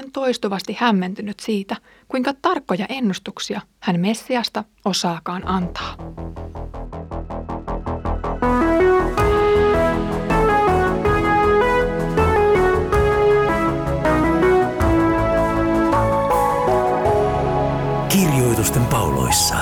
olen toistuvasti hämmentynyt siitä, kuinka tarkkoja ennustuksia hän Messiasta osaakaan antaa. Kirjoitusten pauloissa.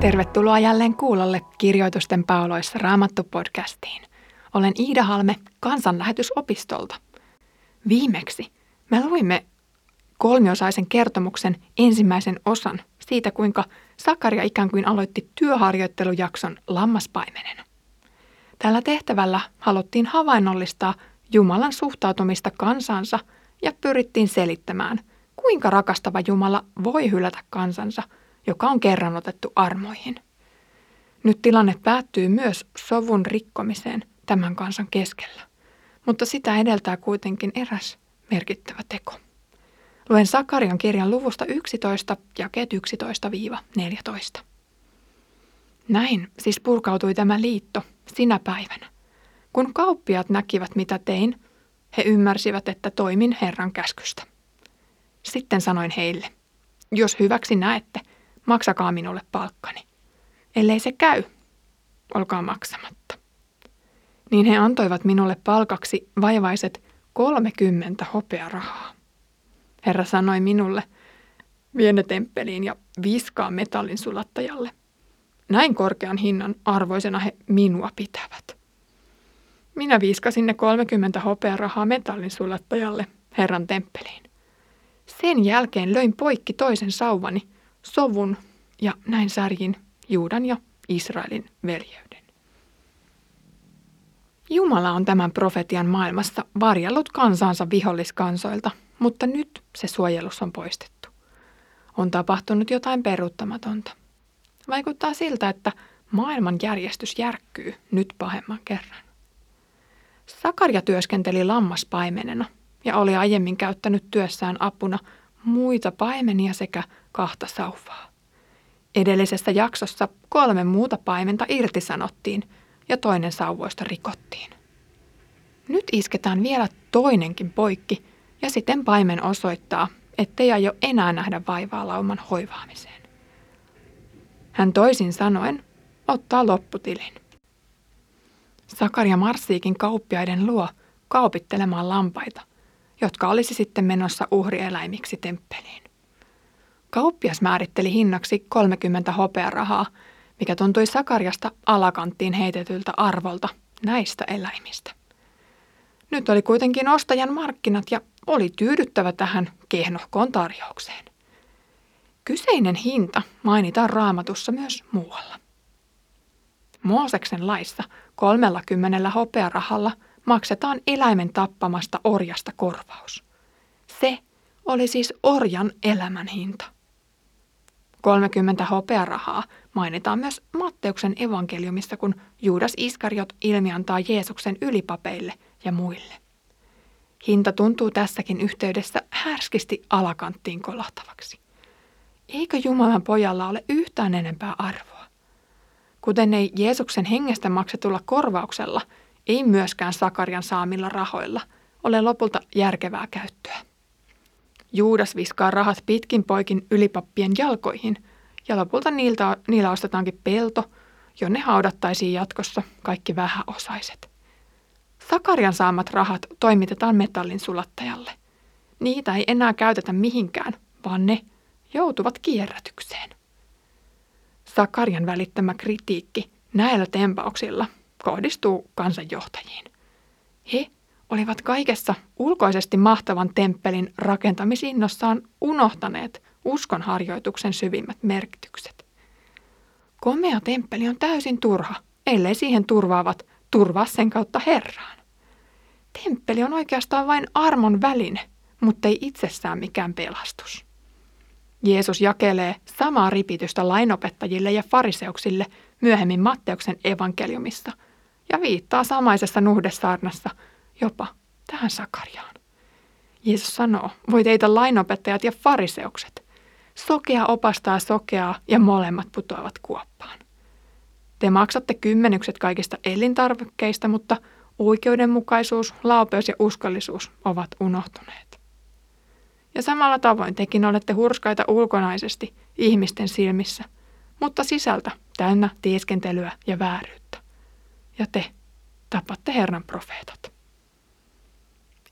Tervetuloa jälleen kuulolle Kirjoitusten pauloissa Raamattu-podcastiin. Olen Iida Halme kansanlähetysopistolta. Viimeksi me luimme kolmiosaisen kertomuksen ensimmäisen osan siitä, kuinka Sakaria ikään kuin aloitti työharjoittelujakson lammaspaimenena. Tällä tehtävällä haluttiin havainnollistaa Jumalan suhtautumista kansansa ja pyrittiin selittämään, kuinka rakastava Jumala voi hylätä kansansa, joka on kerran otettu armoihin. Nyt tilanne päättyy myös sovun rikkomiseen tämän kansan keskellä, mutta sitä edeltää kuitenkin eräs merkittävä teko. Luen Sakarian kirjan luvusta 11, jakeet 11-14. Näin siis purkautui tämä liitto sinä päivänä. Kun kauppiat näkivät, mitä tein, he ymmärsivät, että toimin Herran käskystä. Sitten sanoin heille, jos hyväksi näette, maksakaa minulle palkkani. Ellei se käy, olkaa maksamatta. Niin he antoivat minulle palkaksi vaivaiset 30 hopearahaa. Herra sanoi minulle, vie ne temppeliin ja viskaa metallin sulattajalle. Näin korkean hinnan arvoisena he minua pitävät. Minä viiskasin ne 30 hopearahaa metallin sulattajalle Herran temppeliin. Sen jälkeen löin poikki toisen sauvani, sovun ja näin särjin Juudan ja Israelin veljeyden. Jumala on tämän profetian maailmassa varjellut kansansa viholliskansoilta, mutta nyt se suojelus on poistettu. On tapahtunut jotain peruuttamatonta. Vaikuttaa siltä, että maailman järjestys järkkyy nyt pahemman kerran. Sakaria työskenteli lammaspaimenena ja oli aiemmin käyttänyt työssään apuna muita paimenia sekä kahta sauvaa. Edellisessä jaksossa kolme muuta paimenta irtisanottiin ja toinen sauvoista rikottiin. Nyt isketään vielä toinenkin poikki ja sitten paimen osoittaa, ettei aio enää nähdä vaivaa lauman hoivaamiseen. Hän toisin sanoen ottaa lopputilin. Sakaria marssiikin kauppiaiden luo kaupittelemaan lampaita, jotka olisi sitten menossa uhrieläimiksi temppeliin. Kauppias määritteli hinnaksi 30 hopearahaa, mikä tuntui Sakariasta alakanttiin heitetyltä arvolta näistä eläimistä. Nyt oli kuitenkin ostajan markkinat ja oli tyydyttävä tähän kehnohkoon tarjoukseen. Kyseinen hinta mainitaan raamatussa myös muualla. Mooseksen laissa 30 hopearahalla maksetaan eläimen tappamasta orjasta korvaus. Se oli siis orjan elämän hinta. 30 hopearahaa mainitaan myös Matteuksen evankeliumissa, kun Juudas Iskariot ilmiantaa Jeesuksen ylipapeille ja muille. Hinta tuntuu tässäkin yhteydessä härskisti alakanttiin kolahtavaksi. Eikö Jumalan pojalla ole yhtään enempää arvoa? Kuten ei Jeesuksen hengestä maksetulla korvauksella, ei myöskään Sakarian saamilla rahoilla ole lopulta järkevää käyttöä. Juudas viskaa rahat pitkin poikin ylipappien jalkoihin ja lopulta niiltä, niillä ostetaankin pelto, jonne haudattaisiin jatkossa kaikki vähäosaiset. Sakarian saamat rahat toimitetaan metallin sulattajalle. Niitä ei enää käytetä mihinkään, vaan ne joutuvat kierrätykseen. Sakarian välittämä kritiikki näillä tempauksilla kohdistuu kansanjohtajiin. He olivat kaikessa ulkoisesti mahtavan temppelin rakentamisinnossaan unohtaneet uskonharjoituksen syvimmät merkitykset. Komea temppeli on täysin turha, ellei siihen turvaavat turvaa sen kautta Herraan. Temppeli on oikeastaan vain armon väline, mutta ei itsessään mikään pelastus. Jeesus jakelee samaa ripitystä lainopettajille ja fariseuksille myöhemmin Matteuksen evankeliumissa ja viittaa samaisessa nuhdesaarnassa – jopa tähän Sakariaan. Jeesus sanoo, voi teitä lainopettajat ja fariseukset. Sokea opastaa sokeaa ja molemmat putoavat kuoppaan. Te maksatte kymmenykset kaikista elintarvikkeista, mutta oikeudenmukaisuus, laupeus ja uskollisuus ovat unohtuneet. Ja samalla tavoin tekin olette hurskaita ulkonaisesti ihmisten silmissä, mutta sisältä täynnä tieskentelyä ja vääryyttä. Ja te tapatte Herran profeetat.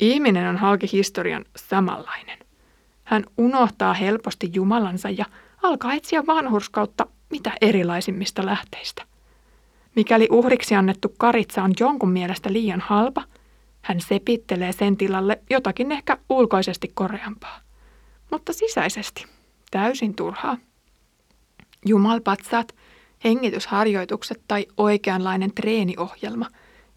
Ihminen on halki historian samanlainen. Hän unohtaa helposti Jumalansa ja alkaa etsiä vanhurskautta mitä erilaisimmista lähteistä. Mikäli uhriksi annettu karitsa on jonkun mielestä liian halpa, hän sepittelee sen tilalle jotakin ehkä ulkoisesti koreampaa. Mutta sisäisesti täysin turhaa. Jumalpatsaat, hengitysharjoitukset tai oikeanlainen treeniohjelma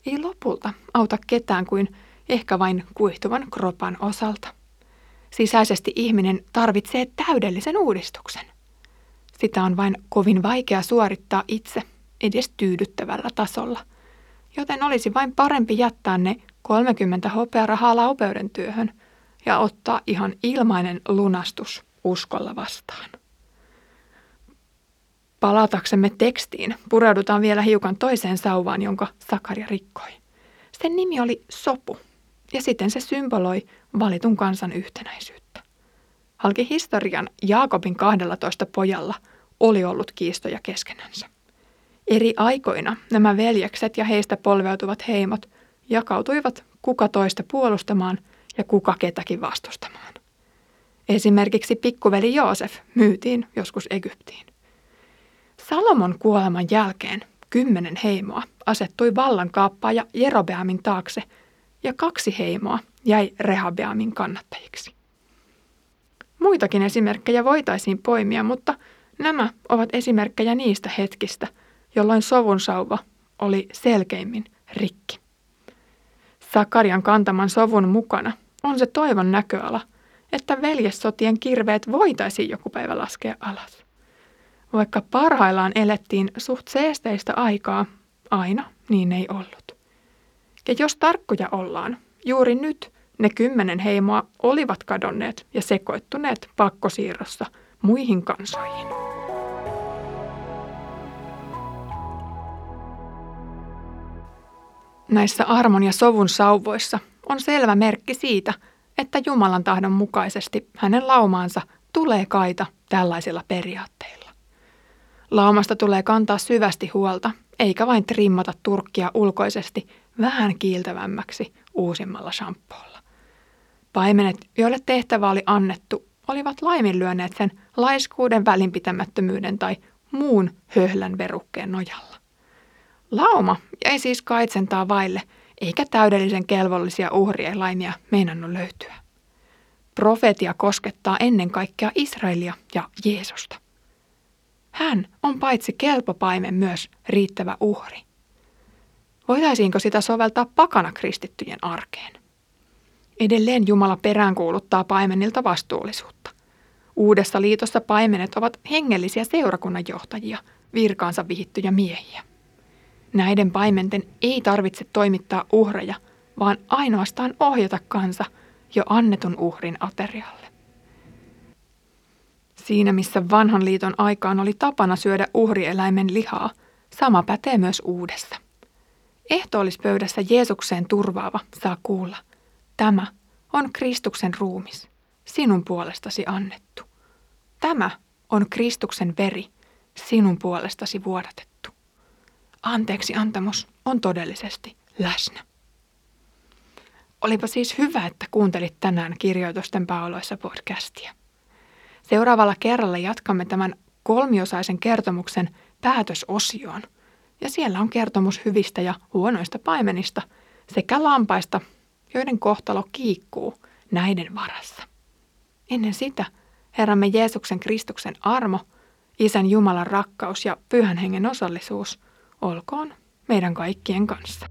ei lopulta auta ketään kuin ehkä vain kuihtuvan kropan osalta. Sisäisesti ihminen tarvitsee täydellisen uudistuksen. Sitä on vain kovin vaikea suorittaa itse edes tyydyttävällä tasolla, joten olisi vain parempi jättää ne 30 hopearahaa laupeuden työhön ja ottaa ihan ilmainen lunastus uskolla vastaan. Palataksemme tekstiin, pureudutaan vielä hiukan toiseen sauvaan, jonka Sakaria rikkoi. Sen nimi oli sopu, ja siten se symboloi valitun kansan yhtenäisyyttä. Halki historian Jaakobin 12 pojalla oli ollut kiistoja keskenänsä. Eri aikoina nämä veljekset ja heistä polveutuvat heimot jakautuivat kuka toista puolustamaan ja kuka ketäkin vastustamaan. Esimerkiksi pikkuveli Joosef myytiin joskus Egyptiin. Salomon kuoleman jälkeen kymmenen heimoa asettui vallankaappaaja Jerobeamin taakse ja kaksi heimoa jäi Rehabeamin kannattajiksi. Muitakin esimerkkejä voitaisiin poimia, mutta nämä ovat esimerkkejä niistä hetkistä, jolloin sovun sauva oli selkeimmin rikki. Sakarian kantaman sovun mukana on se toivon näköala, että veljessotien kirveet voitaisiin joku päivä laskea alas. Vaikka parhaillaan elettiin suht seesteistä aikaa, aina niin ei ollut. Ja jos tarkkoja ollaan, juuri nyt ne kymmenen heimoa olivat kadonneet ja sekoittuneet pakkosiirrossa muihin kansoihin. Näissä armon ja sovun sauvoissa on selvä merkki siitä, että Jumalan tahdon mukaisesti hänen laumaansa tulee kaita tällaisilla periaatteilla. Laumasta tulee kantaa syvästi huolta, eikä vain trimmata turkkia ulkoisesti vähän kiiltävämmäksi uusimmalla shampoolla. Paimenet, joille tehtävä oli annettu, olivat laiminlyöneet sen laiskuuden, välinpitämättömyyden tai muun höhlän verukkeen nojalla. Lauma jäi siis kaitsentaa vaille, eikä täydellisen kelvollisia uhrieläimiä meinannut löytyä. Profetia koskettaa ennen kaikkea Israelia ja Jeesusta. Hän on paitsi kelpo paimen myös riittävä uhri. Voitaisiinko sitä soveltaa pakana kristittyjen arkeen? Edelleen Jumala peräänkuuluttaa paimenilta vastuullisuutta. Uudessa liitossa paimenet ovat hengellisiä seurakunnan johtajia, virkaansa vihittyjä miehiä. Näiden paimenten ei tarvitse toimittaa uhreja, vaan ainoastaan ohjata kansa jo annetun uhrin aterialle. Siinä missä vanhan liiton aikaan oli tapana syödä uhrieläimen lihaa, sama pätee myös uudessa. Ehtoollispöydässä Jeesukseen turvaava saa kuulla, tämä on Kristuksen ruumis, sinun puolestasi annettu. Tämä on Kristuksen veri, sinun puolestasi vuodatettu. Anteeksi antamus on todellisesti läsnä. Olipa siis hyvä, että kuuntelit tänään Kirjoitusten pauloissa podcastia. Seuraavalla kerralla jatkamme tämän kolmiosaisen kertomuksen päätösosioon. Ja siellä on kertomus hyvistä ja huonoista paimenista sekä lampaista, joiden kohtalo kiikkuu näiden varassa. Ennen sitä Herramme Jeesuksen Kristuksen armo, Isän Jumalan rakkaus ja Pyhän Hengen osallisuus olkoon meidän kaikkien kanssa.